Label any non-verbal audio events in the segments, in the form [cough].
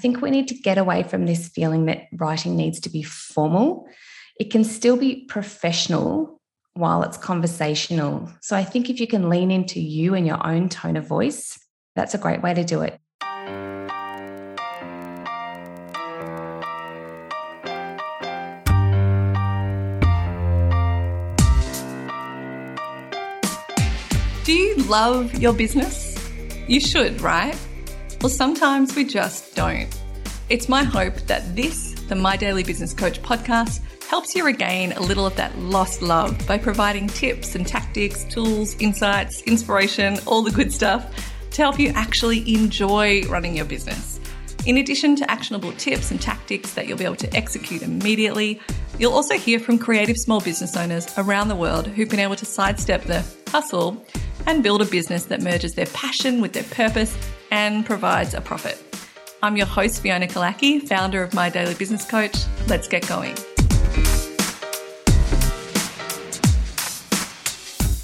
think we need to get away from this feeling that writing needs to be formal. It can still be professional while it's conversational. So I think if you can lean into you and your own tone of voice, that's a great way to do it. Do you love your business? You should, right? Well, sometimes we just don't. It's my hope that this, the My Daily Business Coach podcast, helps you regain a little of that lost love by providing tips and tactics, tools, insights, inspiration, all the good stuff to help you actually enjoy running your business. In addition to actionable tips and tactics that you'll be able to execute immediately, you'll also hear from creative small business owners around the world who've been able to sidestep the hustle and build a business that merges their passion with their purpose and provides a profit. I'm your host, Fiona Killackey, founder of My Daily Business Coach. Let's get going.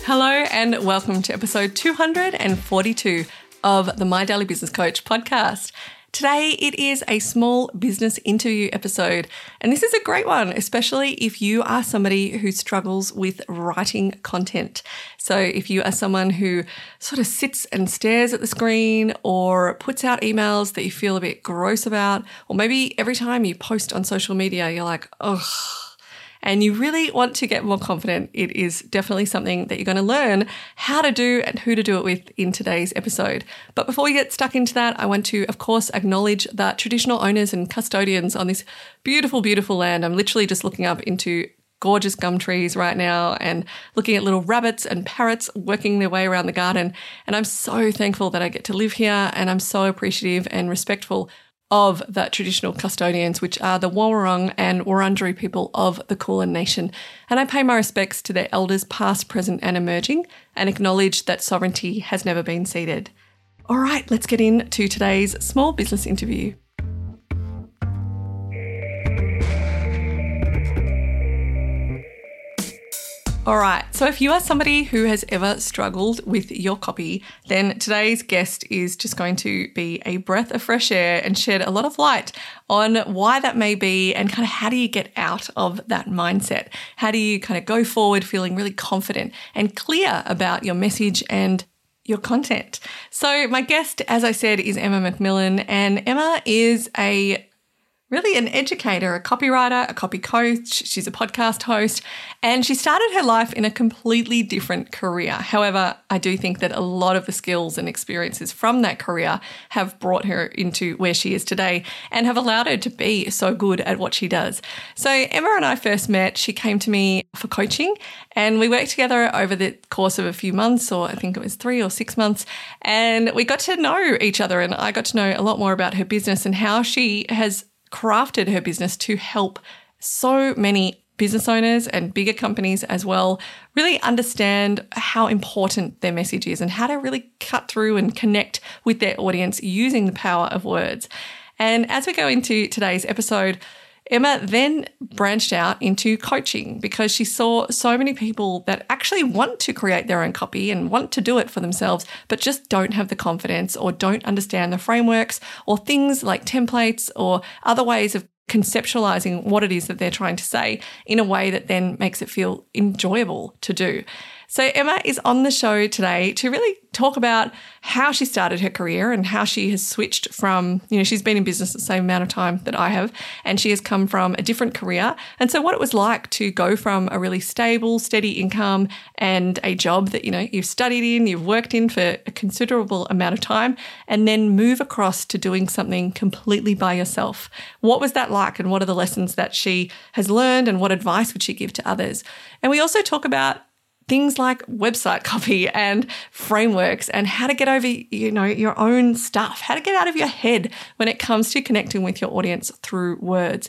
Hello, and welcome to episode 242 of the My Daily Business Coach podcast. Today, it is a small business interview episode, and this is a great one, especially if you are somebody who struggles with writing content. So, if you are someone who sort of sits and stares at the screen or puts out emails that you feel a bit gross about, or maybe every time you post on social media, you're like, ugh and you really want to get more confident, it is definitely something that you're going to learn how to do and who to do it with in today's episode. But before we get stuck into that, I want to, of course, acknowledge the traditional owners and custodians on this beautiful, beautiful land. I'm literally just looking up into gorgeous gum trees right now and looking at little rabbits and parrots working their way around the garden. And I'm so thankful that I get to live here and I'm so appreciative and respectful of the traditional custodians, which are the Woiwurrung and Wurundjeri people of the Kulin Nation. And I pay my respects to their elders, past, present, and emerging, and acknowledge that sovereignty has never been ceded. All right, let's get into today's small business interview. All right. So, if you are somebody who has ever struggled with your copy, then today's guest is just going to be a breath of fresh air and shed a lot of light on why that may be and kind of how do you get out of that mindset? How do you kind of go forward feeling really confident and clear about your message and your content. So, my guest, as I said, is Emma McMillan, and Emma is a really an educator, a copywriter, a copy coach. She's a podcast host, and she started her life in a completely different career. However, I do think that a lot of the skills and experiences from that career have brought her into where she is today and have allowed her to be so good at what she does. So, Emma and I first met, she came to me for coaching, and we worked together over the course of a few months, or I think it was three or six months, and we got to know each other, and I got to know a lot more about her business and how she has crafted her business to help so many business owners and bigger companies as well really understand how important their message is and how to really cut through and connect with their audience using the power of words. And as we go into today's episode, Emma then branched out into coaching because she saw so many people that actually want to create their own copy and want to do it for themselves, but just don't have the confidence or don't understand the frameworks or things like templates or other ways of conceptualizing what it is that they're trying to say in a way that then makes it feel enjoyable to do. So, Emma is on the show today to really talk about how she started her career and how she has switched from, you know, she's been in business the same amount of time that I have, and she has come from a different career. And so, what it was like to go from a really stable, steady income and a job that, you know, you've studied in, you've worked in for a considerable amount of time, and then move across to doing something completely by yourself. What was that like, and what are the lessons that she has learned, and what advice would she give to others? And we also talk about things like website [laughs] copy and frameworks and how to get over you know your own stuff how to get out of your head when it comes to connecting with your audience through words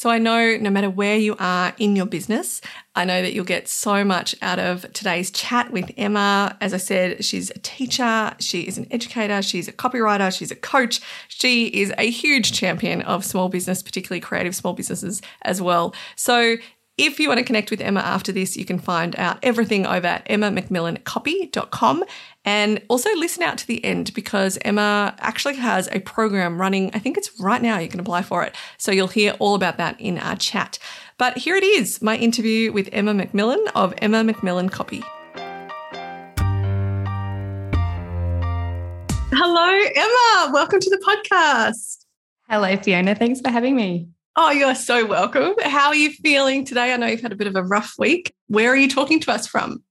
so I know no matter where you are in your business, I know that you'll get so much out of today's chat with Emma. As I said, she's a teacher, she is an educator, she's a copywriter, she's a coach. She is a huge champion of small business, particularly creative small businesses as well. So if you want to connect with Emma after this, you can find out everything over at emmamcmillancopy.com and also listen out to the end because Emma actually has a program running. I think it's right now. You can apply for it. So you'll hear all about that in our chat. But here it is my interview with Emma McMillan of Emma McMillan Copy. Hello, Emma. Welcome to the podcast. Hello, Fiona. Thanks for having me. Oh, you're so welcome. How are you feeling today? I know you've had a bit of a rough week. Where are you talking to us from?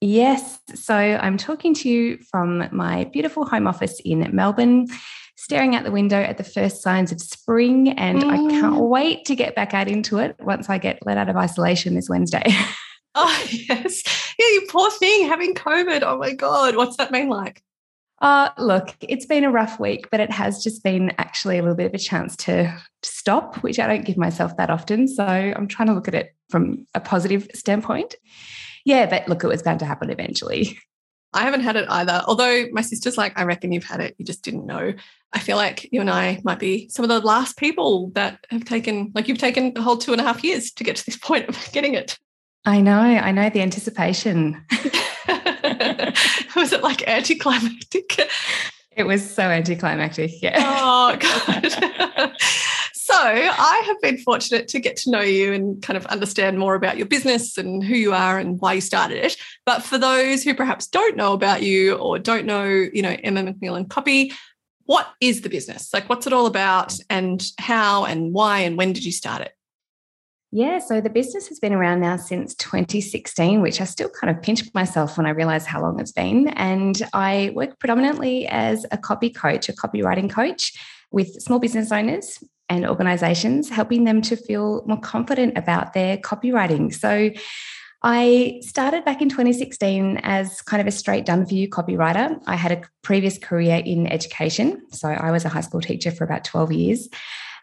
Yes. So I'm talking to you from my beautiful home office in Melbourne, staring out the window at the first signs of spring. And mm. I can't mm. wait to get back out into it once I get let out of isolation this Wednesday. [laughs] oh, [laughs] yes. Yeah, you poor thing having COVID. Oh, my God. What's that mean like? Uh, look, it's been a rough week, but it has just been actually a little bit of a chance to, to stop, which I don't give myself that often. So I'm trying to look at it from a positive standpoint. Yeah, but look, it was bound to happen eventually. I haven't had it either. Although my sister's like, I reckon you've had it. You just didn't know. I feel like you and I might be some of the last people that have taken, like, you've taken a whole two and a half years to get to this point of [laughs] getting it. I know. I know the anticipation. [laughs] [laughs] was it like anticlimactic? It was so anticlimactic. Yeah. Oh, [laughs] God. so I have been fortunate to get to know you and kind of understand more about your business and who you are and why you started it. But for those who perhaps don't know about you or don't know, you know, Emma McMillan Copy, what is the business? Like, what's it all about and how and why and when did you start it? Yeah, so the business has been around now since 2016, which I still kind of pinch myself when I realize how long it's been. And I work predominantly as a copy coach, a copywriting coach with small business owners and organizations, helping them to feel more confident about their copywriting. So I started back in 2016 as kind of a straight done for you copywriter. I had a previous career in education. So I was a high school teacher for about 12 years.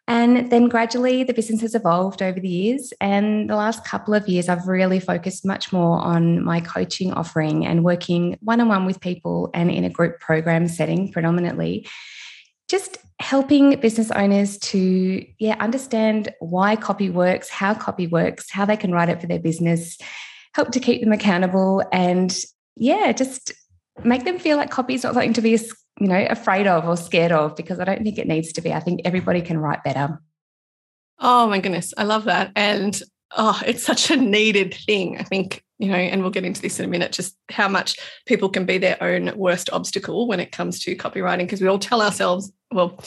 And then gradually the business has evolved over the years. And the last couple of years, I've really focused much more on my coaching offering and working one on one with people and in a group program setting predominantly. Just helping business owners to yeah understand why copy works how copy works how they can write it for their business help to keep them accountable and yeah just make them feel like copy is not something to be you know, afraid of or scared of because I don't think it needs to be. I think everybody can write better. Oh my goodness, I love that. And oh, it's such a needed thing. I think, you know, and we'll get into this in a minute, just how much people can be their own worst obstacle when it comes to copywriting, because we all tell ourselves, well,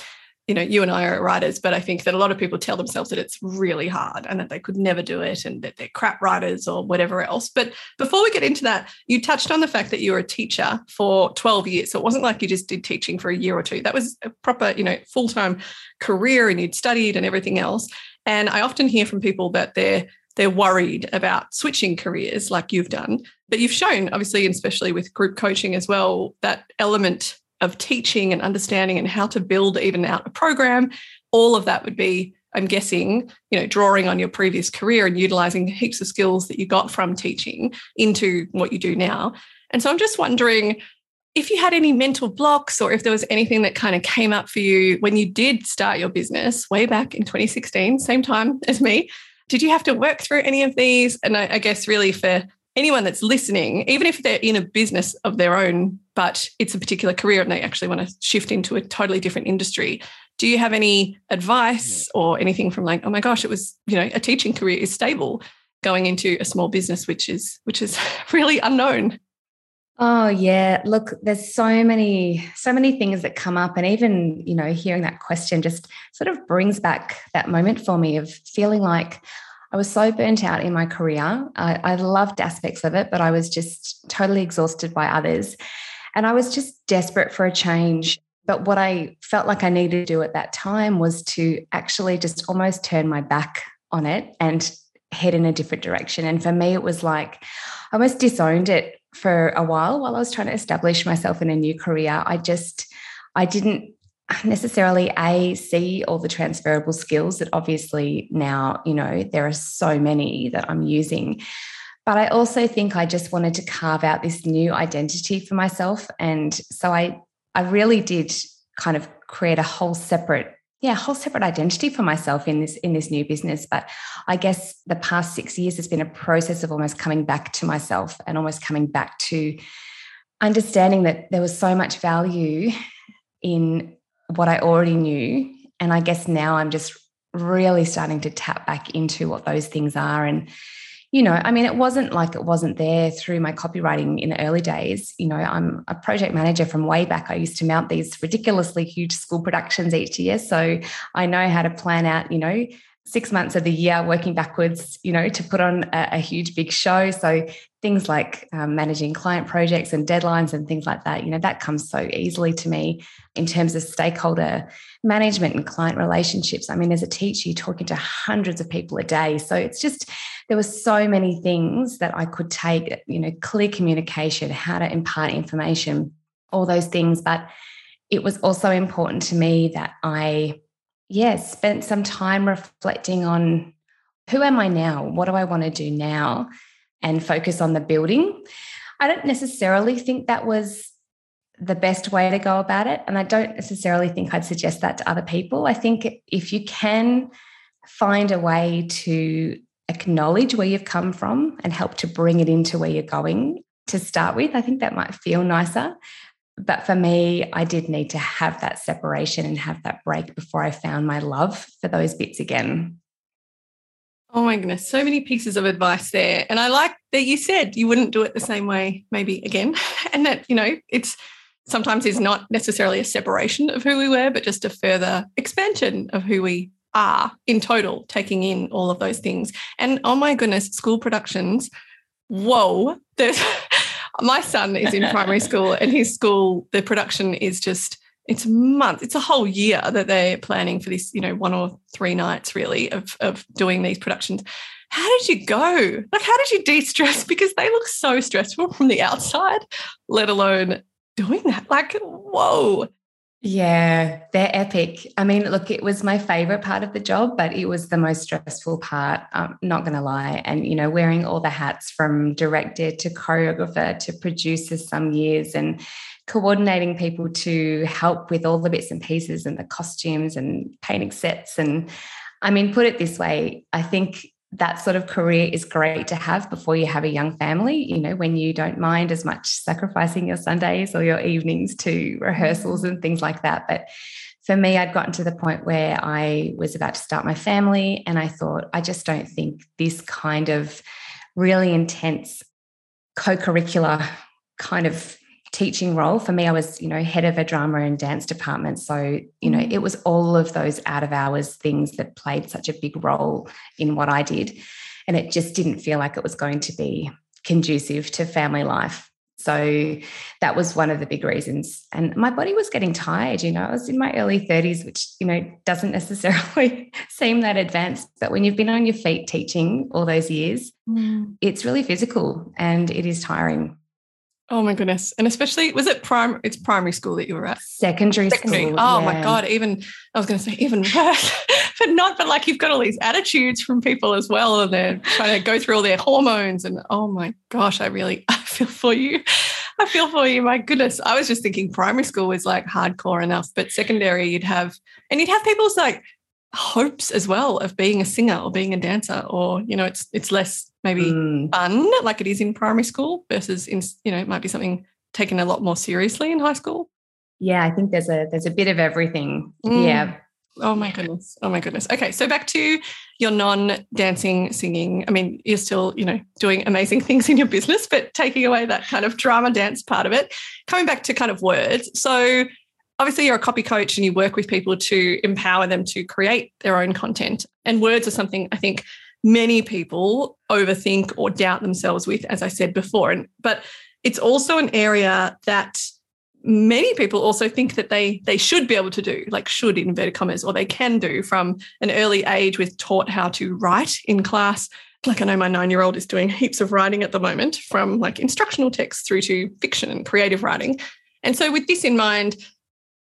you know, you and I are writers, but I think that a lot of people tell themselves that it's really hard and that they could never do it and that they're crap writers or whatever else. But before we get into that, you touched on the fact that you were a teacher for 12 years. So it wasn't like you just did teaching for a year or two. That was a proper, you know, full-time career and you'd studied and everything else. And I often hear from people that they're they're worried about switching careers like you've done. But you've shown, obviously, and especially with group coaching as well, that element of teaching and understanding and how to build even out a program, all of that would be, I'm guessing, you know, drawing on your previous career and utilizing heaps of skills that you got from teaching into what you do now. And so I'm just wondering if you had any mental blocks or if there was anything that kind of came up for you when you did start your business way back in 2016, same time [laughs] as me. Did you have to work through any of these? And I, I guess really for anyone that's listening, even if they're in a business of their own, but it's a particular career and they actually want to shift into a totally different industry, do you have any advice or anything from like, oh my gosh, it was, you know, a teaching career is stable going into a small business, which is which is [laughs] really unknown. Oh yeah, look, there's so many so many things that come up and even, you know, hearing that question just sort of brings back that moment for me of feeling like I was so burnt out in my career. I, I loved aspects of it, but I was just totally exhausted by others. And I was just desperate for a change. But what I felt like I needed to do at that time was to actually just almost turn my back on it and head in a different direction. And for me, it was like I almost disowned it for a while while I was trying to establish myself in a new career. I just, I didn't necessarily a see all the transferable skills that obviously now you know there are so many that i'm using but i also think i just wanted to carve out this new identity for myself and so i i really did kind of create a whole separate yeah, whole separate identity for myself in this in this new business. But I guess the past six years has been a process of almost coming back to myself and almost coming back to understanding that there was so much value in what I already knew. And I guess now I'm just really starting to tap back into what those things are and you know, I mean, it wasn't like it wasn't there through my copywriting in the early days. You know, I'm a project manager from way back. I used to mount these ridiculously huge school productions each year. So I know how to plan out, you know, six months of the year working backwards, you know, to put on a, a huge, big show. So things like um, managing client projects and deadlines and things like that, you know, that comes so easily to me in terms of stakeholder management and client relationships. I mean, as a teacher, you're talking to hundreds of people a day. So it's just, there were so many things that I could take, you know, clear communication, how to impart information, all those things. But it was also important to me that I, yeah, spent some time reflecting on who am I now? What do I want to do now? And focus on the building. I don't necessarily think that was the best way to go about it. And I don't necessarily think I'd suggest that to other people. I think if you can find a way to acknowledge where you've come from and help to bring it into where you're going to start with, I think that might feel nicer. But for me, I did need to have that separation and have that break before I found my love for those bits again. Oh my goodness, so many pieces of advice there. And I like that you said you wouldn't do it the same way, maybe again. [laughs] And that, you know, it's sometimes is not necessarily a separation of who we were, but just a further expansion of who we are in total, taking in all of those things. And oh my goodness, school productions, whoa, there's [laughs] my son is in primary [laughs] school and his school, the production is just it's a month, it's a whole year that they're planning for this, you know, one or three nights really of, of doing these productions. How did you go? Like, how did you de stress? [laughs] Because they look so stressful from the outside, let alone doing that. Like, whoa. Yeah, they're epic. I mean, look, it was my favorite part of the job, but it was the most stressful part. I'm not going to lie. And, you know, wearing all the hats from director to choreographer to producer some years and coordinating people to help with all the bits and pieces and the costumes and painting sets. And I mean, put it this way, I think that sort of career is great to have before you have a young family, you know, when you don't mind as much sacrificing your Sundays or your evenings to rehearsals and things like that. But for me, I'd gotten to the point where I was about to start my family, and I thought, I just don't think this kind of really intense co curricular kind of teaching role. For me i was you know head of a drama and dance department. So you know it was all of those out of hours things that played such a big role in what i did. And it just didn't feel like it was going to be conducive to family life. So that was one of the big reasons. And my body was getting tired you know i was in my early 30s which you know doesn't [laughs] necessarily seem that advanced. But when you've been on your feet teaching all those years mm. it's really physical and it is tiring Oh my goodness. And especially was it prime it's primary school that you were at? Secondary, Secondary. school. Oh yeah. my God. Even I was gonna say even [laughs] worse. but not, but like you've got all these attitudes from people as well, and they're trying to go through all their hormones. And oh my gosh, I really [laughs] I feel for you. I feel for you. My goodness. I was just thinking primary school was like hardcore enough, but secondary you'd have and you'd have people's like hopes as well of being a singer or being a dancer or you know it's it's less maybe mm. fun like it is in primary school versus in you know it might be something taken a lot more seriously in high school. Yeah i think there's a there's a bit of everything. Mm. yeah. Oh my goodness. Oh my goodness. Okay so back to your non-dancing singing. I mean you're still you know doing amazing [laughs] things in your business but taking away that kind of drama dance part of it coming back to kind of words. So obviously you're a copy coach and you work with people to empower them to create their own content. And words are something I think many people overthink or doubt themselves with, as I said before. And but it's also an area that many people also think that they they should be able to do, like should in inverted commas, or they can do from an early age with taught how to write in class. Like I know my nine-year-old is doing heaps of writing at the moment, from like instructional text through to fiction and creative writing. And so with this in mind,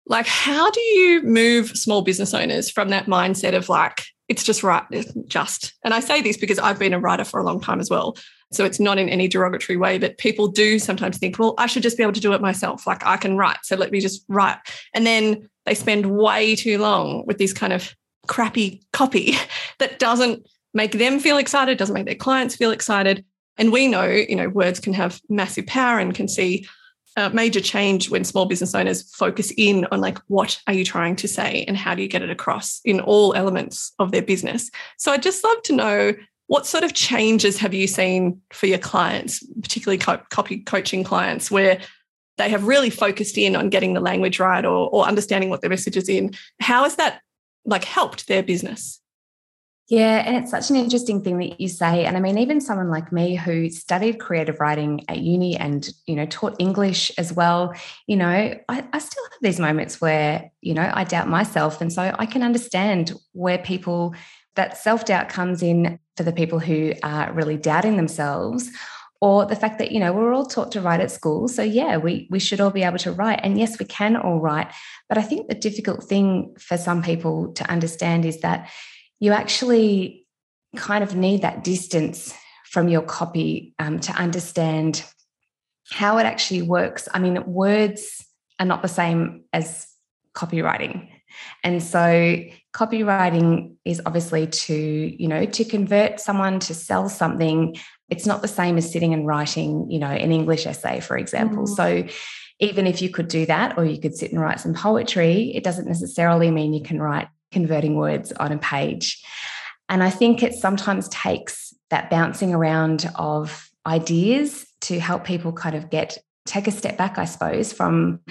like, how do you move small business owners from that mindset of like, it's just right, just. And I say this because I've been a writer for a long time as well. So it's not in any derogatory way, but people do sometimes think, well, I should just be able to do it myself. Like I can write. So let me just write. And then they spend way too long with this kind of crappy copy [laughs] that doesn't make them feel excited, doesn't make their clients feel excited. And we know, you know, words can have massive power and can see a major change when small business owners focus in on like what are you trying to say and how do you get it across in all elements of their business. So I'd just love to know what sort of changes have you seen for your clients, particularly co- copy coaching clients, where they have really focused in on getting the language right or, or understanding what their message is in? How has that like helped their business? Yeah, and it's such an interesting thing that you say. And I mean, even someone like me who studied creative writing at uni and, you know, taught English as well, you know, I, I, still have these moments where, you know, I doubt myself. And so I can understand where people, that self doubt comes in for the people who are really doubting themselves. Or the fact that, you know, we're all taught to write at school. So, yeah, we, we should all be able to write. And yes, we can all write. But I think the difficult thing for some people to understand is that, you actually kind of need that distance from your copy um, to understand how it actually works. I mean, words are not the same as copywriting. And so copywriting is obviously to, you know, to convert someone to sell something. It's not the same as sitting and writing, you know, an English essay, for example. Mm. So even if you could do that, or you could sit and write some poetry, it doesn't necessarily mean you can write converting words on a page. And I think it sometimes takes that bouncing around of ideas to help people kind of get take a step back, I suppose, from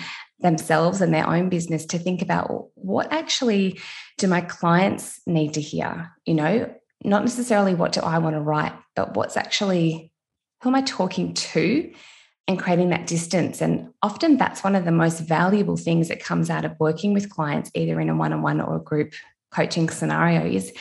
themselves and their own business to think about what actually do my clients need to hear? You know, not necessarily what do I want to write, but what's actually who am I talking to? And creating that distance. And often that's one of the most valuable things that comes out of working with clients, either in a one on one or a group coaching scenario, is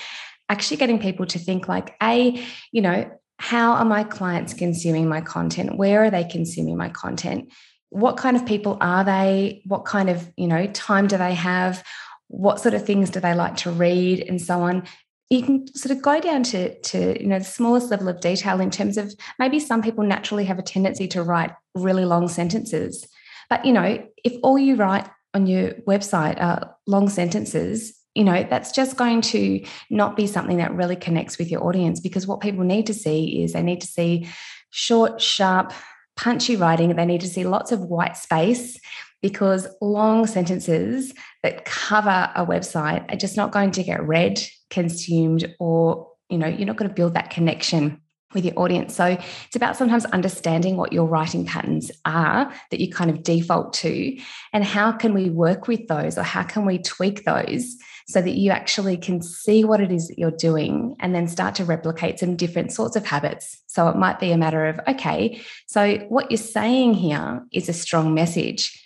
actually getting people to think like, A, you know, how are my clients consuming my content? Where are they consuming my content? What kind of people are they? What kind of, you know, time do they have? What sort of things do they like to read and so on? You can sort of go down to, to you know the smallest level of detail in terms of maybe some people naturally have a tendency to write really long sentences. But you know if all you write on your website are long sentences you know that's just going to not be something that really connects with your audience because what people need to see is they need to see short sharp punchy writing. They need to see lots of white space because long sentences that cover a website are just not going to get read consumed or you know you're not going to build that connection with your audience. So it's about sometimes understanding what your writing patterns are that you kind of default to, and how can we work with those or how can we tweak those so that you actually can see what it is that you're doing and then start to replicate some different sorts of habits. So it might be a matter of, okay, so what you're saying here is a strong message.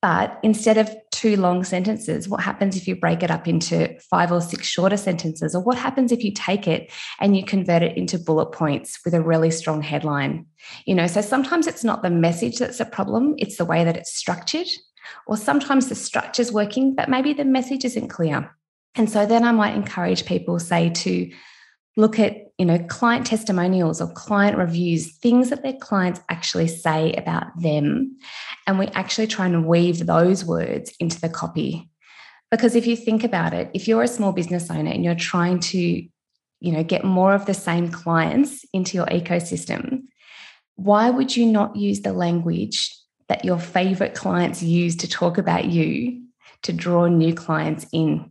But instead of two long sentences, what happens if you break it up into five or six shorter sentences? Or what happens if you take it and you convert it into bullet points with a really strong headline? You know, so sometimes it's not the message that's a problem, it's the way that it's structured. Or sometimes the structure's working, but maybe the message isn't clear. And so then I might encourage people, say, to look at you know client testimonials or client reviews things that their clients actually say about them. And we actually try and weave those words into the copy. Because if you think about it if you're a small business owner and you're trying to you know get more of the same clients into your ecosystem why would you not use the language that your favorite clients use to talk about you to draw new clients in?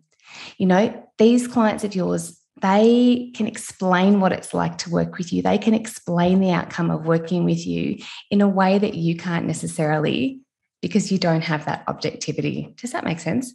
You know these clients of yours they can explain what it's like to work with you. They can explain the outcome of working with you in a way that you can't necessarily because you don't have that objectivity. Does that make sense?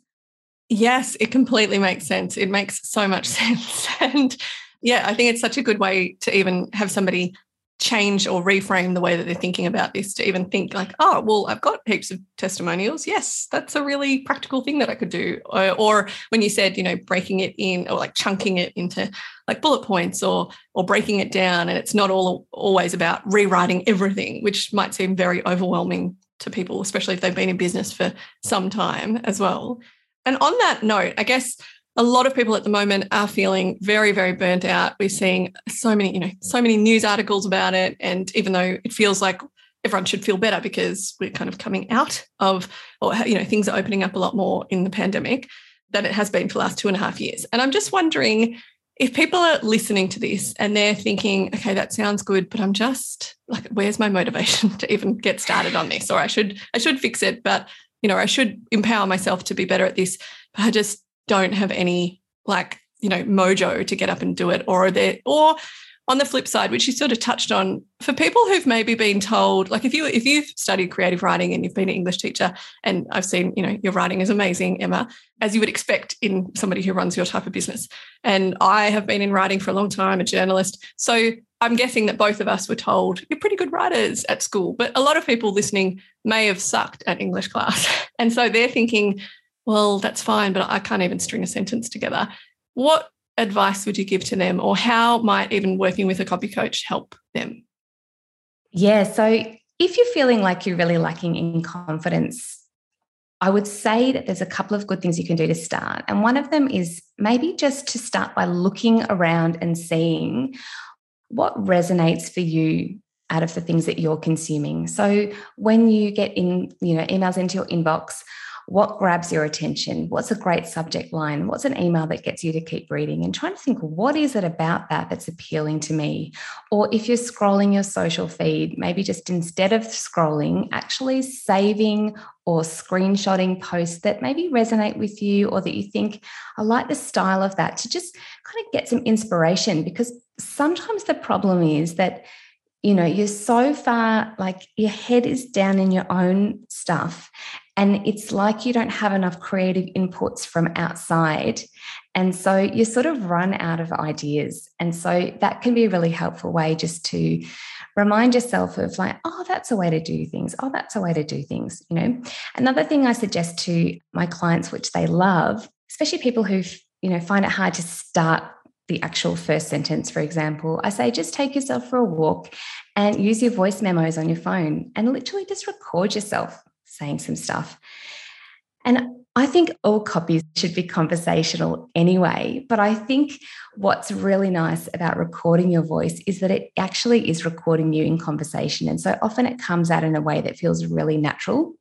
Yes, it completely makes sense. It makes so much [laughs] sense. And yeah, I think it's such a good way to even have somebody change or reframe the way that they're thinking about this to even think like oh well i've got heaps of testimonials. Yes that's a really practical thing that i could do. Or, or, when you said you know breaking it in or like chunking it into like bullet points or or breaking it down and it's not all always about rewriting everything which might seem very overwhelming to people especially if they've been in business for some time as well. And on that note i guess a lot of people at the moment are feeling very, very burnt out. We're seeing so many, you know, so many news articles about it. And even though it feels like everyone should feel better because we're kind of coming out of, or, you know, things are opening up a lot more in the pandemic than it has been for the last two and a half years. And I'm just wondering if people are listening to this and they're thinking, okay, that sounds good, but I'm just like, where's my motivation [laughs] to even get started on this? Or I should, I should fix it, but you know, I should empower myself to be better at this, but I just don't have any like, you know, mojo to get up and do it. Or there, or on the flip side, which you sort of touched on, for people who've maybe been told, like if you if you've studied creative writing and you've been an English teacher, and I've seen, you know, your writing is amazing, Emma, as you would expect in somebody who runs your type of business. And I have been in writing for a long time, a journalist. So I'm guessing that both of us were told you're pretty good writers at school, but a lot of people listening may have sucked at English class. [laughs] And so they're thinking, well, that's fine, but I can't even string a sentence together. What advice would you give to them, or how might even working with a copy coach help them? Yeah. So if you're feeling like you're really lacking in confidence, I would say that there's a couple of good things you can do to start. And one of them is maybe just to start by looking around and seeing what resonates for you out of the things that you're consuming. So when you get in, you know, emails into your inbox, what grabs your attention? What's a great subject line? What's an email that gets you to keep reading? And trying to think, what is it about that that's appealing to me? Or if you're scrolling your social feed, maybe just instead of scrolling, actually saving or screenshotting posts that maybe resonate with you or that you think, I like the style of that to just kind of get some inspiration because sometimes the problem is that you know you're so far like your head is down in your own stuff and it's like you don't have enough creative inputs from outside. And so you sort of run out of ideas. And so that can be a really helpful way just to remind yourself of like, oh, that's a way to do things. Oh, that's a way to do things. You know, another thing I suggest to my clients, which they love, especially people who, you know, find it hard to start the actual first sentence, for example, I say just take yourself for a walk and use your voice memos on your phone and literally just record yourself saying some stuff. And I think all copies should be conversational anyway. But I think what's really nice about recording your voice is that it actually is recording you in conversation. And so often it comes out in a way that feels really natural.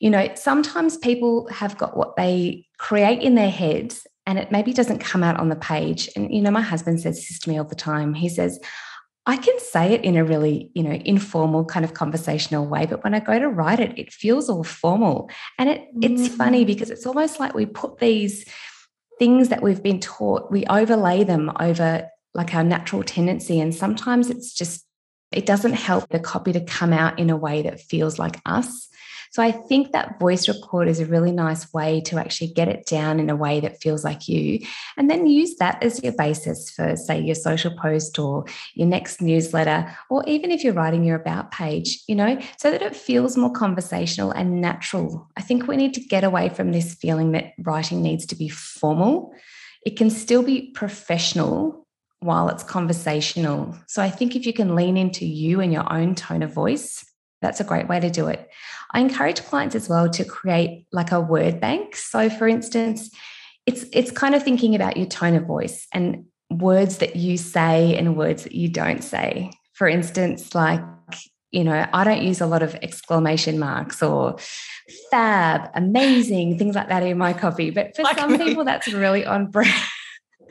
You know, sometimes people have got what they create in their heads and it maybe doesn't come out on the page. And, you know, my husband says this to me all the time. He says, I can say it in a really, you know, informal kind of conversational way, but when I go to write it, it feels all formal. And it it's mm. funny because it's almost like we put these things that we've been taught, we overlay them over like our natural tendency. And sometimes it's just, it doesn't help the copy to come out in a way that feels like us. So I think that voice record is a really nice way to actually get it down in a way that feels like you, and then use that as your basis for, say, your social post or your next newsletter, or even if you're writing your about page, you know, so that it feels more conversational and natural. I think we need to get away from this feeling that writing needs to be formal. It can still be professional while it's conversational. So I think if you can lean into you and your own tone of voice, that's a great way to do it. I encourage clients as well to create like a word bank. So for instance, it's it's kind of thinking about your tone of voice and words that you say and words that you don't say. For instance, like you know, I don't use a lot of exclamation marks or fab, amazing, things like that in my copy. But for like some me. people, that's really on brand.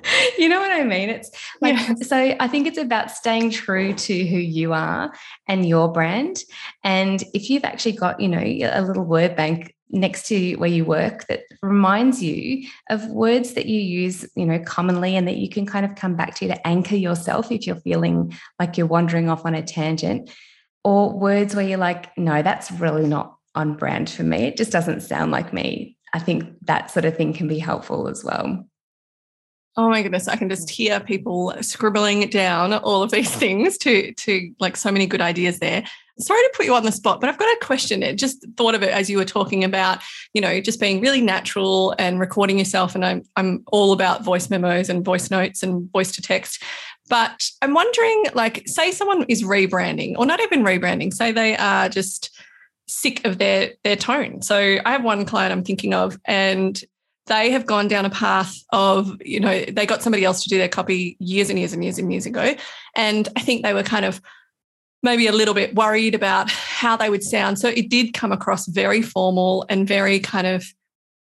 [laughs] you know what I mean? It's like, yes. so I think it's about staying true to who you are and your brand. And if you've actually got, you know, a little word bank next to where you work that reminds you of words that you use, you know, commonly and that you can kind of come back to to anchor yourself if you're feeling like you're wandering off on a tangent, or words where you're like, no, that's really not on brand for me. It just doesn't sound like me. I think that sort of thing can be helpful as well. Oh my goodness, I can just mm. hear people scribbling down all of these [laughs] things to to like so many good ideas there. Sorry to put you on the spot, but I've got a question. It just thought of it as you were talking about, you know, just being really natural and recording yourself. And I'm I'm all about voice memos and voice notes and voice to text. But I'm wondering, like, say someone is rebranding, or not even rebranding, say they are just sick of their their tone. So I have one client I'm thinking of, and they have gone down a path of, you know, they got somebody else to do their copy years and years and years and years ago. And I think they were kind of maybe a little bit worried about how they would sound. So it did come across very formal and very kind of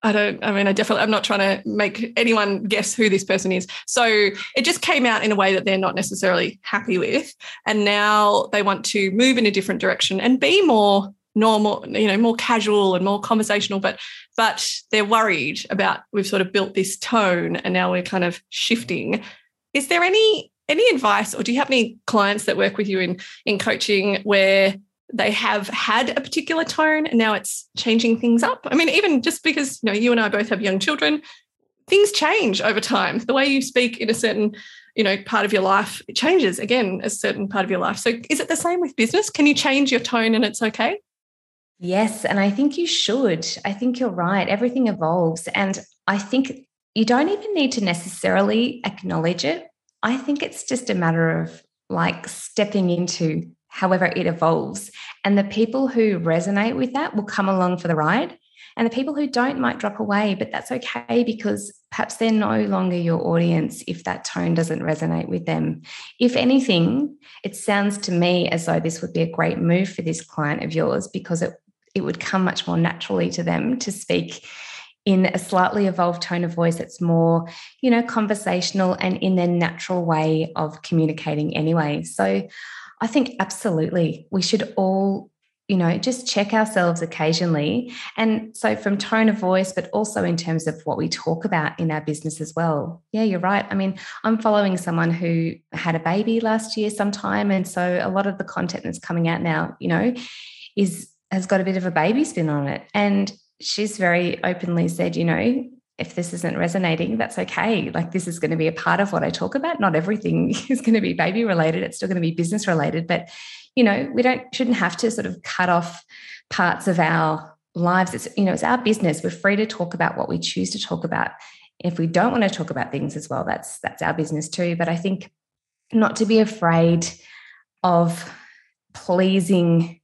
I don't, I mean, I definitely, I'm not trying to make anyone guess who this person is. So it just came out in a way that they're not necessarily happy with. And now they want to move in a different direction and be more normal, you know, more casual and more conversational, but, but they're worried about we've sort of built this tone and now we're kind of shifting. Is there any any advice or do you have any clients that work with you in in coaching where they have had a particular tone and now it's changing things up? I mean even just because you know you and i both have young children things change over time. The way you speak in a certain you know part of your life it changes again a certain part of your life. So is it the same with business? Can you change your tone and it's okay yes and i think you should i think you're right everything evolves and i think you don't even need to necessarily acknowledge it I think it's just a matter of like stepping into however it evolves. And the people who resonate with that will come along for the ride. And the people who don't might drop away, but that's okay because perhaps they're no longer your audience if that tone doesn't resonate with them. If anything, it sounds to me as though this would be a great move for this client of yours because it, it would come much more naturally to them to speak in a slightly evolved tone of voice that's more, you know, conversational and in their natural way of communicating anyway. So I think absolutely we should all, you know, just check ourselves occasionally. And so from tone of voice, but also in terms of what we talk about in our business as well. Yeah, you're right. I mean, I'm following someone who had a baby last year sometime. And so a lot of the content that's coming out now, you know, is has got a bit of a baby spin on it. And she's very openly said, you know, if this isn't resonating, that's okay. Like this is going to be a part of what I talk about. Not everything [laughs] is going to be baby related. It's still going to be business related. But, you know, we don't shouldn't have to sort of cut off parts of our lives. It's, you know, it's our business. We're free to talk about what we choose to talk about. If we don't want to talk about things as well, that's that's our business too. But I think not to be afraid of pleasing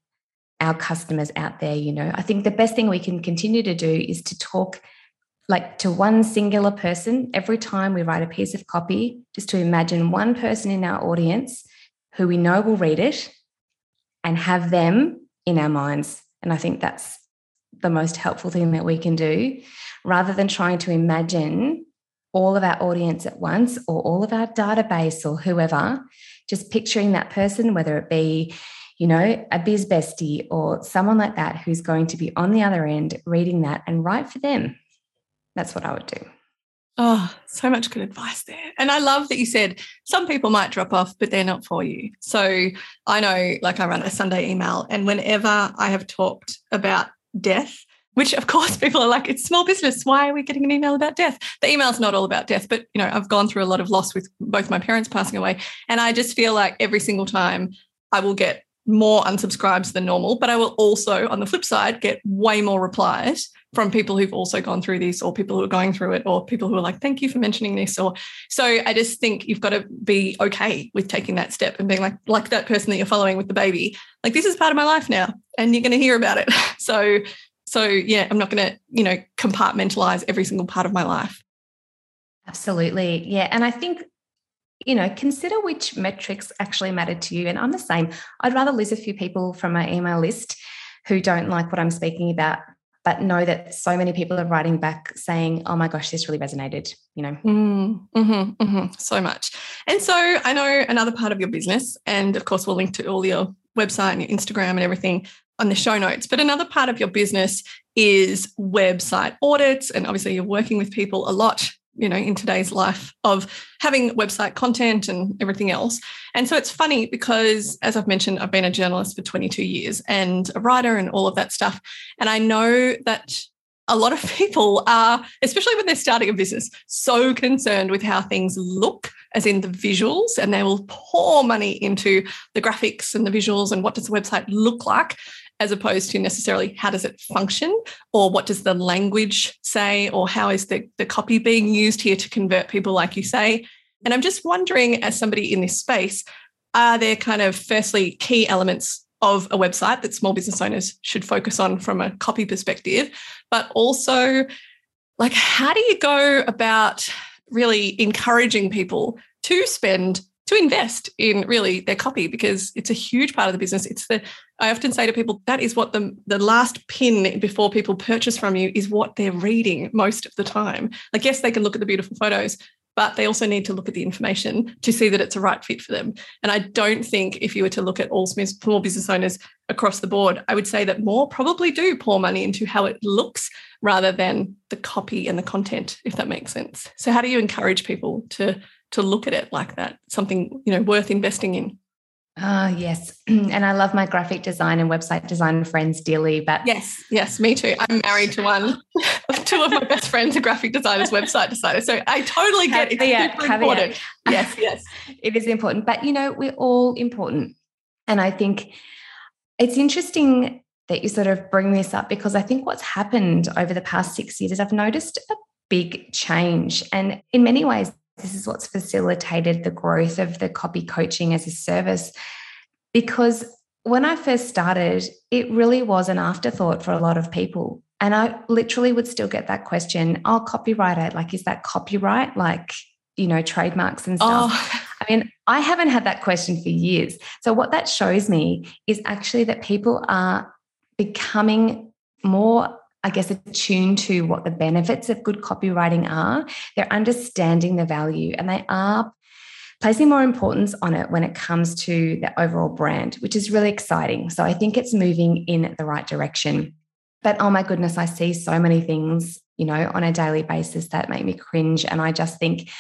our customers out there you know. I think the best thing we can continue to do is to talk like to one singular person every time we write a piece of copy just to imagine one person in our audience who we know will read it and have them in our minds. And i think that's the most helpful thing that we can do rather than trying to imagine all of our audience at once or all of our database or whoever just picturing that person whether it be you know, a biz bestie or someone like that who's going to be on the other end reading that and write for them. That's what I would do. Oh, so much good advice there. And I love that you said some people might drop off, but they're not for you. So I know, like, I run a Sunday email, and whenever I have talked about death, which of course [laughs] people are like, it's small business. Why are we getting an email about death? The email's not all about death, but you know, I've gone through a lot of loss with both my parents passing away. And I just feel like every single time I will get more unsubscribes than normal, but I will also, on the flip side, get way more replies from people who've also gone through this or people who are going through it or people who are like, thank you for mentioning this. Or so I just think you've got to be okay with taking that step and being like, like that person that you're following with the baby, like this is part of my life now and you're going to hear about it. [laughs] So, so yeah, I'm not going to, you know, compartmentalize every single part of my life. Absolutely. Yeah. And I think you know, consider which metrics actually matter to you. And I'm the same. I'd rather lose a few people from my email list who don't like what I'm speaking about, but know that so many people are writing back saying, oh my gosh, this really resonated, you know. Mm, mm-hmm, mm-hmm, so much. And so I know another part of your business, and of course, we'll link to all your website and your Instagram and everything on the show notes. But another part of your business is website audits. And obviously, you're working with people a lot you know in today's life of having website content and everything else. And so it's funny because as i've mentioned i've been a journalist for 22 years and a writer and all of that stuff. And i know that a lot of [laughs] people are especially when they're starting a business so concerned with how things look as in the visuals and they will pour money into the graphics and the visuals and what does the website look like as opposed to necessarily how does it function or what does the language say or how is the, the copy being used here to convert people, like you say. And I'm just wondering, as somebody in this space, are there kind of firstly key elements of a website that small business owners should focus on from a copy perspective, but also like how do you go about really encouraging people to spend to invest in really their copy because it's a huge part of the business. It's the I often say to people that is what the the last pin before people purchase from you is what they're reading most of the time. Like yes, they can look at the beautiful photos, but they also need to look at the information to see that it's a right fit for them. And I don't think if you were to look at all small business owners across the board, I would say that more probably do pour money into how it looks rather than the copy and the content, if that makes sense. So how do you encourage people to to look at it like that, something you know worth investing in. Ah, oh, yes. [clears throat] And I love my graphic design and website design friends dearly. But yes, yes, me too. I'm married to one. [laughs] Two of my best friends are graphic designers, website designers. So I totally get it. It's important. Yes, yes. [laughs] it is important. But you know, we're all important. And I think it's interesting that you sort of bring this up because I think what's happened over the past six years is I've noticed a big change. And in many ways, this is what's facilitated the growth of the copy coaching as a service. Because when I first started, it really was an afterthought for a lot of people. And I literally would still get that question, oh, copywriter, like, is that copyright? Like, you know, trademarks and oh. stuff. Oh. I mean, I haven't had that question for years. So, what that shows me is actually that people are becoming more I guess, attuned to what the benefits of good copywriting are. They're understanding the value and they are placing more importance on it when it comes to the overall brand, which is really exciting. So I think it's moving in the right direction. But oh my goodness, I see so many things, you know, on a daily basis that make me cringe. And I just think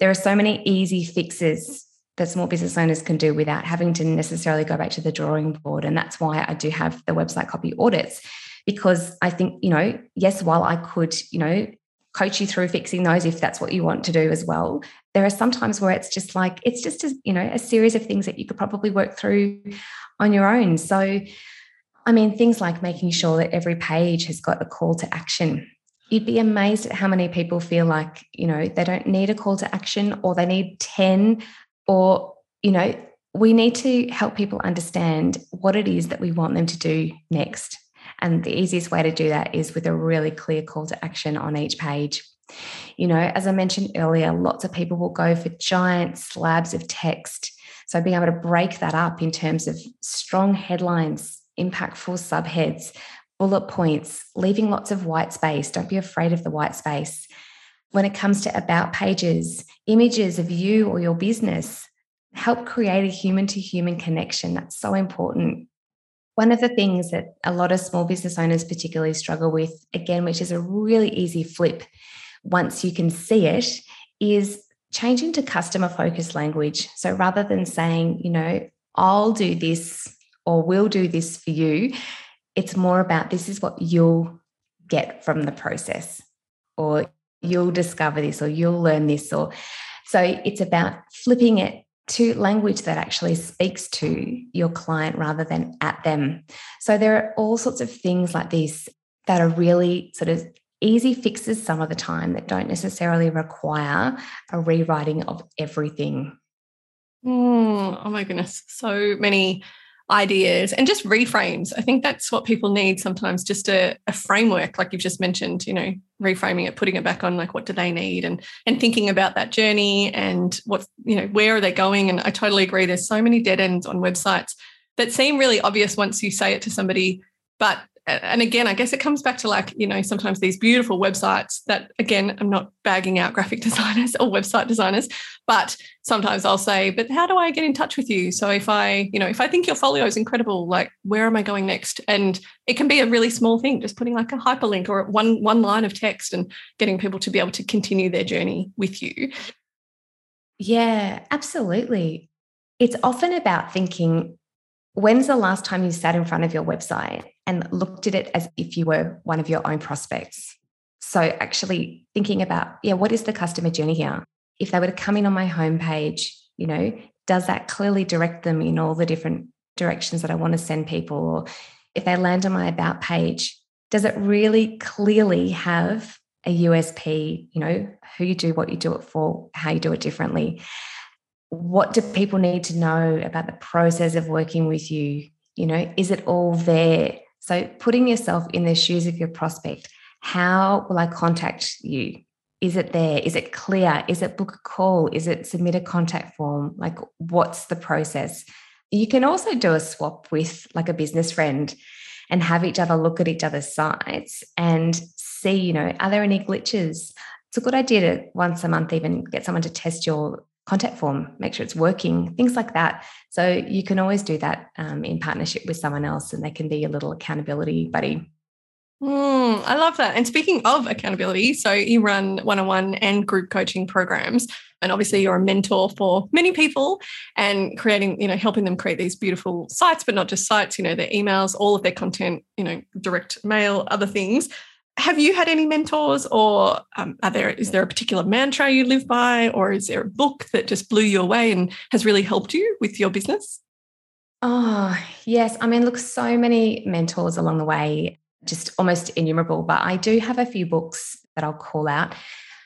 there are so many easy fixes that small business owners can do without having to necessarily go back to the drawing board. And that's why I do have the website copy audits because I think, you know, yes, while I could, you know, coach you through fixing those if that's what you want to do as well, there are some times where it's just like, it's just a, you know, a series of things that you could probably work through on your own. So, I mean, things like making sure that every page has got a call to action. You'd be amazed at how many people feel like, you know, they don't need a call to action or they need 10 or, you know, we need to help people understand what it is that we want them to do next and the easiest way to do that is with a really clear call to action on each page. You know, as I mentioned earlier, lots of people will go for giant slabs of text. So being able to break that up in terms of strong headlines, impactful subheads, bullet points, leaving lots of white space. Don't be afraid of the white space. When it comes to about pages, images of you or your business, help create a human to human connection. That's so important. One of the things that a lot of small business owners particularly struggle with, again, which is a really easy flip once you can see it, is changing to customer focused language. So rather than saying, you know, I'll do this or we'll do this for you, it's more about this is what you'll get from the process or you'll discover this or you'll learn this or so it's about flipping it to language that actually speaks to your client rather than at them. So there are all sorts of things like this that are really sort of easy fixes some of the time that don't necessarily require a rewriting of everything. Mm, oh my goodness. So many ideas and just reframes. I think that's what people need sometimes, just a, a, framework, like you've just mentioned, you know, reframing it, putting it back on like what do they need and and thinking about that journey and what, you know, where are they going? And I totally agree. There's so many dead ends on websites that seem really obvious once you say it to somebody, but and again, I guess it comes back to like, you know, sometimes these beautiful websites that, again, I'm not bagging out graphic [laughs] designers or website designers, but sometimes I'll say, but how do I get in touch with you? So if I, you know, if I think your folio is incredible, like, where am I going next? And it can be a really small thing, just putting like a hyperlink or one, one line of text and getting people to be able to continue their journey with you. Yeah, absolutely. It's often about thinking, when's the last time you sat in front of your website and looked at it as if you were one of your own prospects. So, actually thinking about, yeah, what is the customer journey here? If they were to come in on my homepage, you know, does that clearly direct them in all the different directions that I want to send people? Or if they land on my about page, does it really clearly have a USP, you know, who you do, what you do it for, how you do it differently? What do people need to know about the process of working with you? You know, is it all there? So, putting yourself in the shoes of your prospect, How will I contact you? Is it there? Is it clear? Is it book a call? Is it submit a contact form? Like, what's the process? You can also do a swap with like a business friend and have each other look at each other's sites and see, you know, are there any glitches? It's a good idea to once a month even get someone to test your contact form, make sure it's working, things like that. So you can always do that um, in partnership with someone else and they can be a little accountability buddy. Mm, I love that. And speaking of accountability, so you run one on one and group coaching programs. And obviously, you're a mentor for many people and creating, you know, helping them create these beautiful sites, but not just sites, you know, their emails, all of their content, you know, direct mail, other things. Have you had any mentors, or um, are there is there a particular mantra you live by, or is there a book that just blew you away and has really helped you with your business? Oh, yes. I mean, look, so many mentors along the way just almost innumerable, but I do have a few books that I'll call out.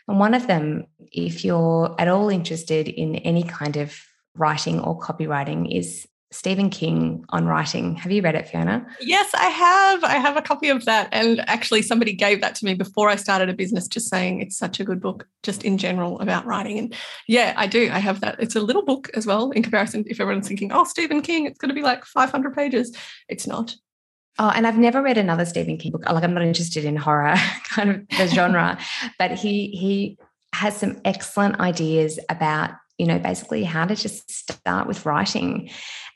And one of them, if you're at all interested in any kind of writing or copywriting, is Stephen King on writing. Have you read it, Fiona? Yes, I have. I have a copy of that. And actually, somebody gave that to me before I started a business, just saying it's such a good book, just in general about writing. And yeah, I do. I have that. It's a little book as well, in comparison. If everyone's thinking, oh, Stephen King, it's going to be like 500 pages. It's not. Oh, and I've never read another Stephen King book. Like I'm not interested in horror [laughs] kind of the genre, but he he has some excellent ideas about you know basically how to just start with writing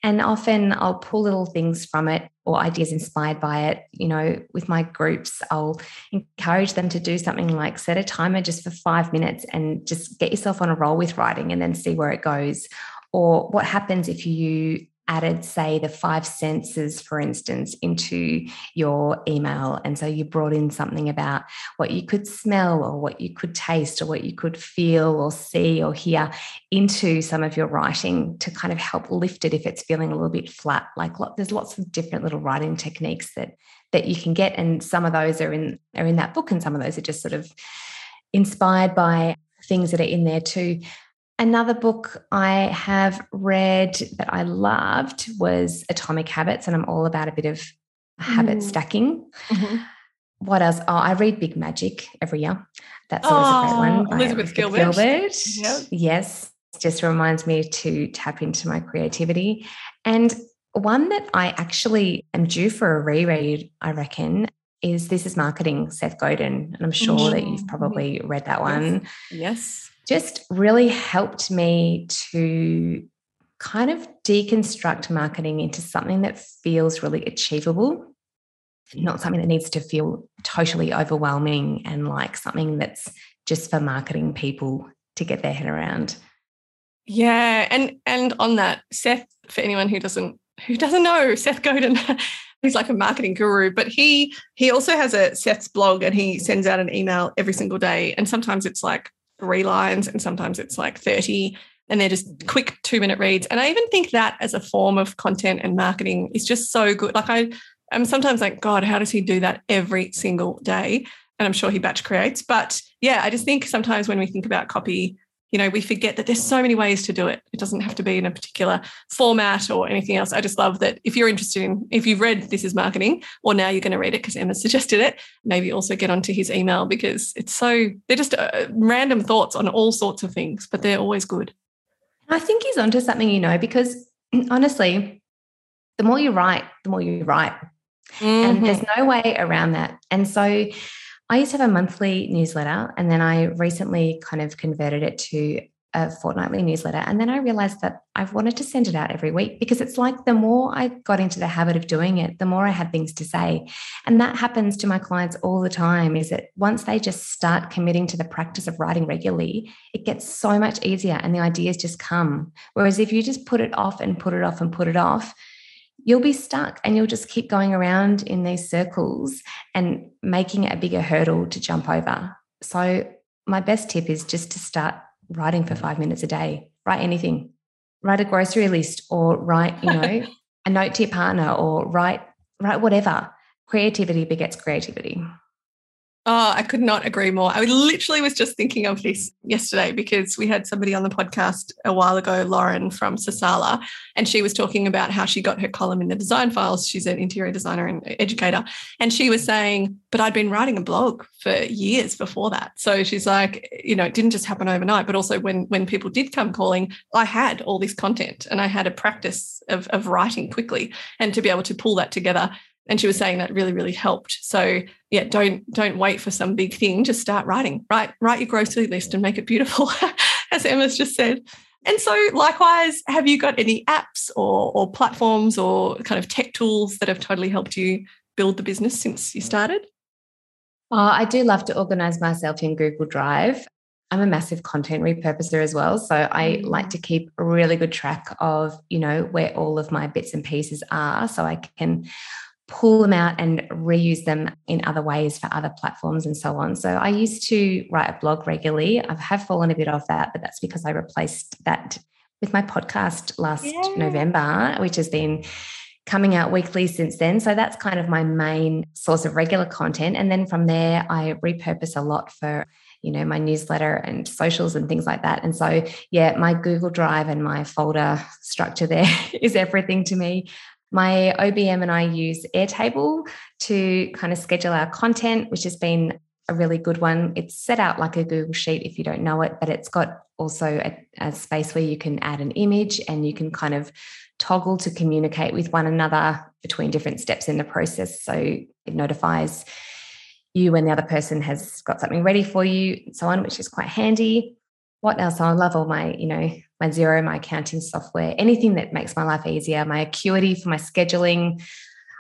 and often i'll pull little things from it or ideas inspired by it. You know with my groups i'll encourage them to do something like set a timer just for five minutes and just get yourself on a roll with writing and then see where it goes. Or what happens if you added, say, the five senses, for instance, into your email. And so you brought in something about what you could smell or what you could taste or what you could feel or see or hear into some of your writing to kind of help lift it if it's feeling a little bit flat. Like there's lots of different little writing techniques that that you can get. And some of those are in are in that book, and some of those are just sort of inspired by things that are in there too. Another book I have read that I loved was Atomic Habits, and I'm all about a bit of habit mm. stacking. Mm-hmm. What else? Oh, I read Big Magic every year. That's always oh, a great one. Elizabeth, Elizabeth Gilbert. Gilbert. Yep. Yes, just reminds me to tap into my creativity. And one that I actually am due for a reread, I reckon, is This is Marketing, Seth Godin. And I'm sure mm-hmm. that you've mm. probably read that one. Yes. yes just really helped me to kind of deconstruct marketing into something that feels really achievable, not something that needs to feel totally overwhelming and like something that's just for marketing people to get their head around. Yeah, and and on that, Seth, for anyone who doesn't who doesn't know, Seth Godin, [laughs] he's like a marketing guru, but he he also has a Seth's blog and he sends out an email every single day. And sometimes it's like three lines and sometimes it's like 30 and they're just quick two minute reads. And I even think that as a form of content and marketing is just so good. Like I I'm sometimes like, God, how does he do that every single day? And I'm sure he batch creates. But yeah, I just think sometimes when we think about copy, you know, we forget that there's so many ways to do it. It doesn't have to be in a particular format or anything else. I just love that if you're interested in, if you've read This is Marketing, or now you're going to read it because Emma suggested it, maybe also get onto his email because it's so, they're just uh, random thoughts on all sorts of things, but they're always good. I think he's onto something, you know, because [clears throat] honestly, the more you write, the more you write. Mm-hmm. And there's no way around that. And so, I used to have a monthly newsletter and then I recently kind of converted it to a fortnightly newsletter. And then I realized that I wanted to send it out every week because it's like the more I got into the habit of doing it, the more I had things to say. And that happens to my clients all the time is that once they just start committing to the practice of writing regularly, it gets so much easier and the ideas just come. Whereas if you just put it off and put it off and put it off, you'll be stuck and you'll just keep going around in these circles and making it a bigger hurdle to jump over. So, my best tip is just to start writing for five minutes a day. Write anything, write a grocery list or write, you know, [laughs] a note to your partner or write, write whatever. Creativity begets creativity. Oh, I could not agree more. I literally was just thinking of this yesterday because we had somebody on the podcast a while ago, Lauren from Sasala, and she was talking about how she got her column in the design files. She's an interior designer and educator. And she was saying, but I'd been writing a blog for years before that. So she's like, you know, it didn't just happen overnight, but also when when people did come calling, I had all this content and I had a practice of, of writing quickly. And to be able to pull that together and she was saying that really really helped. So yeah don't don't wait for some big thing. Just start writing. Write write your grocery list and make it beautiful [laughs] as emma's just said. And so likewise have you got any apps or, or platforms or kind of tech tools that have totally helped you build the business since you started? Oh, i do love to organize myself in google drive. I'm a massive content repurposer as well. So I mm. like to keep a really good track of, you know, where all of my bits and pieces are so I can pull them out and reuse them in other ways for other platforms and so on. So I used to write a blog regularly. I have fallen a bit off that, but that's because I replaced that with my podcast last yeah. November, which has been coming out weekly since then. So that's kind of my main source of regular content. And then from there, I repurpose a lot for you know my newsletter and socials and things like that and so yeah my google drive and my folder structure there [laughs] is everything to me my OBM and I use Airtable to kind of schedule our content, which has been a really good one. It's set out like a Google Sheet if you don't know it, but it's got also a, a, space where you can add an image and you can kind of toggle to communicate with one another between different steps in the process. So it notifies you when the other person has got something ready for you, and so on, which is quite handy. What else? I love all my, you know, my Xero, my accounting software, anything that makes my life easier, my Acuity for my scheduling.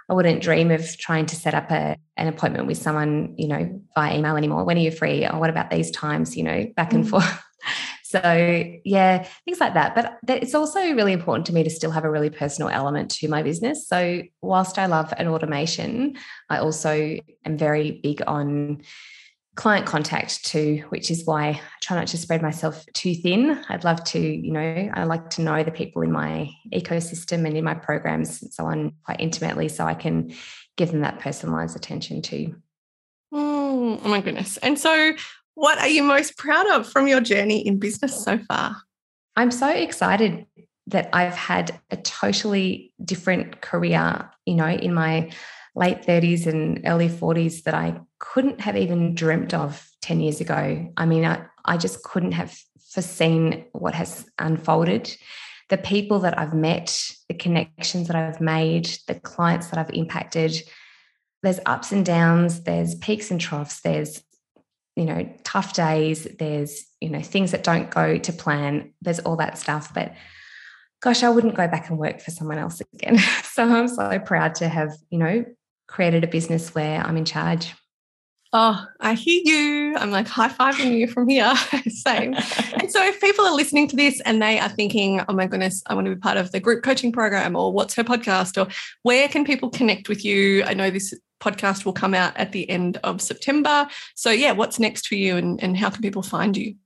I wouldn't dream of trying to set up a, an appointment with someone, you know, via email anymore. When are you free? Or what about these times, you know, back and mm. forth. [laughs] so, yeah, things like that. But it's also really important to me to still have a really personal element to my business. So, whilst I love an automation, I also am very big on client contact too, which is why I try not to spread myself too thin. I'd love to, you know, I like to know the people in my ecosystem and in my programs and so on quite intimately so I can give them that personalized attention too. Oh, oh my goodness. And so, what are you most proud of from your journey in business so far? I'm so excited that I've had a totally different career, you know, in my late 30s and early 40s that I couldn't have even dreamt of 10 years ago. I mean, I, I just couldn't have foreseen what has unfolded. The people that I've met, the connections that I've made, the clients that I've impacted, there's ups and downs, there's peaks and troughs, there's you know tough days there's you know things that don't go to plan there's all that stuff but gosh i wouldn't go back and work for someone else again [laughs] so i'm so proud to have you know created a business where I'm in charge. Oh, I hear you. I'm like high fiving you from here. [laughs] Same. [laughs] and so, if people are listening to this and they are thinking, oh my goodness, I want to be part of the group coaching program, or what's her podcast, or where can people connect with you? I know this podcast will come out at the end of September. So, yeah, what's next for you and, and how can people find you?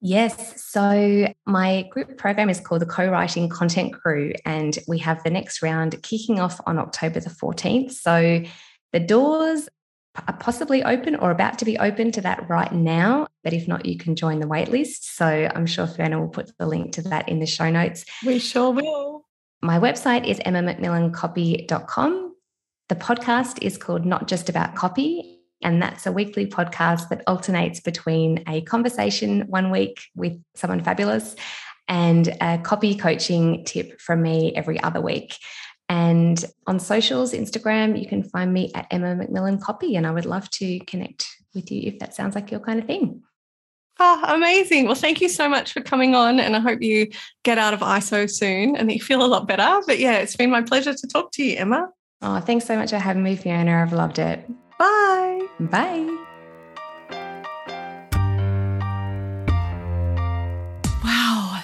Yes. So my group program is called the Co Writing Content Crew, and we have the next round kicking off on October the 14th. So the doors are possibly open or about to be open to that right now. But if not, you can join the waitlist. So I'm sure Fiona will put the link to that in the show notes. We sure will. My website is emmamcmillancopy.com. The podcast is called Not Just About Copy and that's a weekly podcast that alternates between a conversation one week with someone fabulous and a copy coaching tip from me every other week. And on socials, Instagram, you can find me at Emma McMillan Copy. And I would love to connect with you if that sounds like your kind of thing. Oh, amazing. Well, thank you so much for coming on. And I hope you get out of ISO soon and that you feel a lot better. But yeah, it's been my pleasure to talk to you, Emma. Oh, thanks so much for having me, Fiona. I've loved it. Bye. Bye.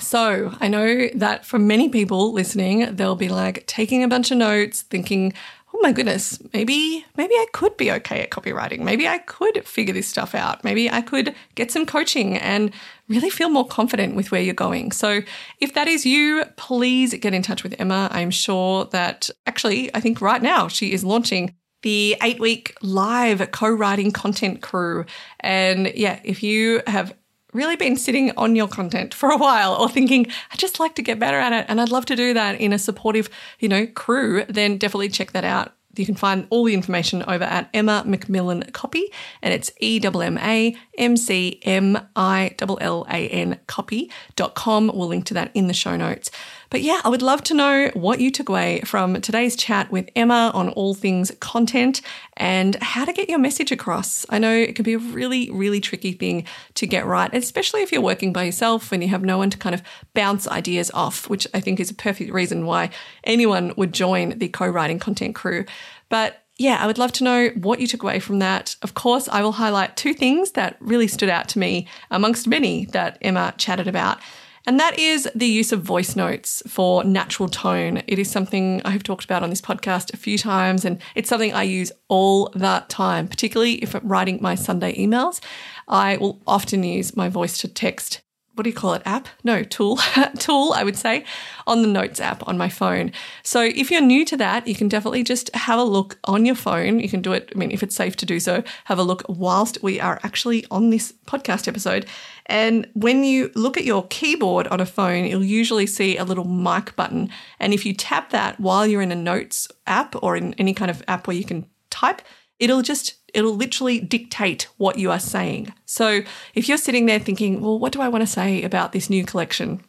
So I know that for many people listening, they'll be like taking a bunch of notes, thinking, oh my goodness, maybe maybe I could be okay at copywriting. Maybe I could figure this stuff out. Maybe I could get some coaching and really feel more confident with where you're going. So if that is you, please get in touch with Emma. I'm sure that actually I think right now she is launching the eight week live co writing content crew. And yeah, if you have really been sitting on your content for a while or thinking, I just like to get better at it and I'd love to do that in a supportive, you know, crew, then definitely check that out. You can find all the information over at Emma McMillan Copy, and it's E M M A M C M I L L A N copy.com. We'll link to that in the show notes. But yeah, I would love to know what you took away from today's chat with Emma on all things content and how to get your message across. I know it can be a really, really tricky thing to get right, especially if you're working by yourself and you have no one to kind of bounce ideas off, which I think is a perfect reason why anyone would join the co writing content crew. But yeah, I would love to know what you took away from that. Of course, I will highlight two things that really stood out to me amongst many that Emma chatted about. And that is the use of voice notes for natural tone. It is something I have talked about on this podcast a few times, and it's something I use all the time, particularly if I'm writing my Sunday emails. I will often use my voice to text what do you call it app? No tool. [laughs] Tool i would say on the notes app on my phone. So if you're new to that you can definitely just have a look on your phone. You can do it i mean if it's safe to do so have a look whilst we are actually on this podcast episode. And when you look at your keyboard on a phone you'll usually see a little mic button. And if you tap that while you're in a notes app or in any kind of app where you can type it'll just it'll literally dictate what you are saying. So if you're sitting there thinking, well, what do I want to say about this new collection?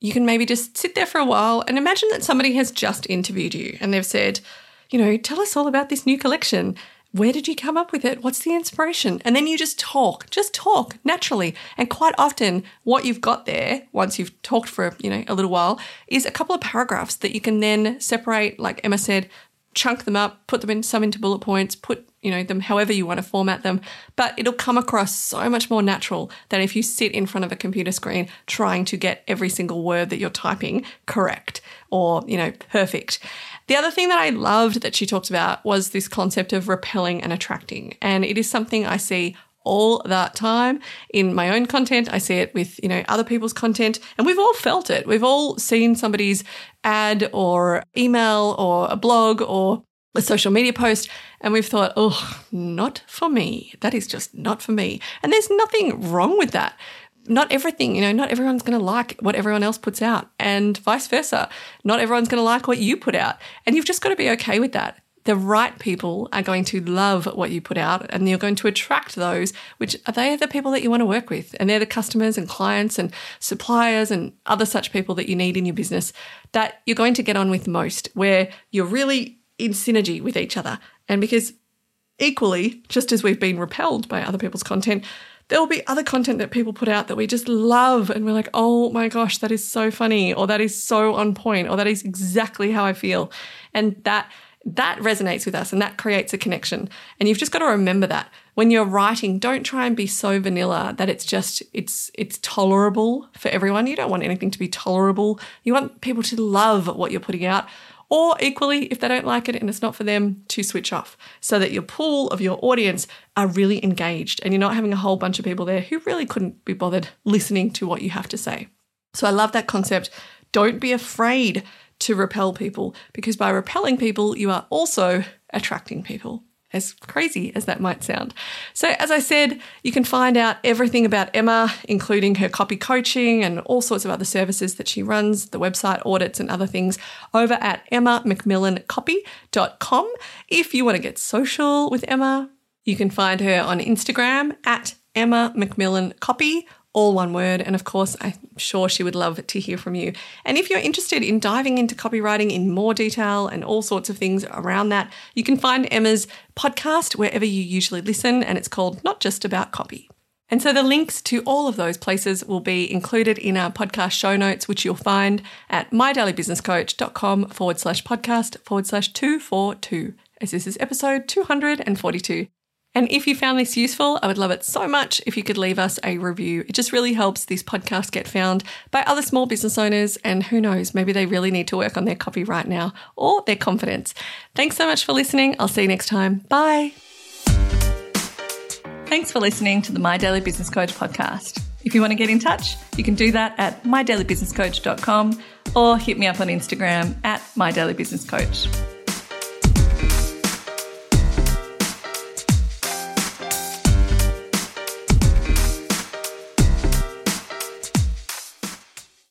You can maybe just sit there for a while and imagine that somebody has just interviewed you and they've said, you know, tell us all about this new collection. Where did you come up with it? What's the inspiration? And then you just talk, just talk naturally. And quite often, what you've got there, once you've talked for, you know, a little while, is a couple of paragraphs that you can then separate, like Emma said, chunk them up, put them in some into bullet points, put you know them however you want to format them, but it'll come across so much more natural than if you sit in front of a computer screen trying to get every single word that you're typing correct or you know perfect. The other thing that I loved that she talked about was this concept of repelling and attracting, and it is something I see all that time in my own content. I see it with, you know, other people's content and we've all felt it. We've all seen somebody's ad or email or a blog or a social media post and we've thought, oh, not for me. That is just not for me. And there's nothing wrong with that. Not everything, you know, not everyone's going to like what everyone else puts out and vice versa. Not everyone's going to like what you put out. And you've just got to be okay with that the right people are going to love what you put out and you're going to attract those which are they the people that you want to work with and they're the customers and clients and suppliers and other such people that you need in your business that you're going to get on with most where you're really in synergy with each other and because equally just as we've been repelled by other people's content there will be other content that people put out that we just love and we're like, oh my gosh, that is so funny, or that is so on point, or that is exactly how I feel. And that that resonates with us and that creates a connection. And you've just got to remember that when you're writing, don't try and be so vanilla that it's just it's it's tolerable for everyone. You don't want anything to be tolerable. You want people to love what you're putting out. Or equally, if they don't like it and it's not for them, to switch off so that your pool of your audience are really engaged and you're not having a whole bunch of people there who really couldn't be bothered listening to what you have to say. So I love that concept. Don't be afraid to repel people because by repelling people, you are also attracting people. As crazy as that might sound. So, as I said, you can find out everything about Emma, including her copy coaching and all sorts of other services that she runs, the website audits and other things, over at emmamcmillancopy.com. If you want to get social with Emma, you can find her on Instagram at Emma all one word. And of course, I'm sure she would love to hear from you. And if you're interested in diving into copywriting in more detail and all sorts of things around that, you can find Emma's podcast wherever you usually listen, and it's called Not Just About Copy. And so the links to all of those places will be included in our podcast show notes, which you'll find at mydailybusinesscoach.com forward slash podcast forward slash 242, as this is episode 242. And if you found this useful, I would love it so much if you could leave us a review. It just really helps this podcast get found by other small business owners. And who knows, maybe they really need to work on their copy right now or their confidence. Thanks so much for listening. I'll see you next time. Bye. Thanks for listening to the My Daily Business Coach podcast. If you want to get in touch, you can do that at mydailybusinesscoach.com or hit me up on Instagram at mydailybusinesscoach.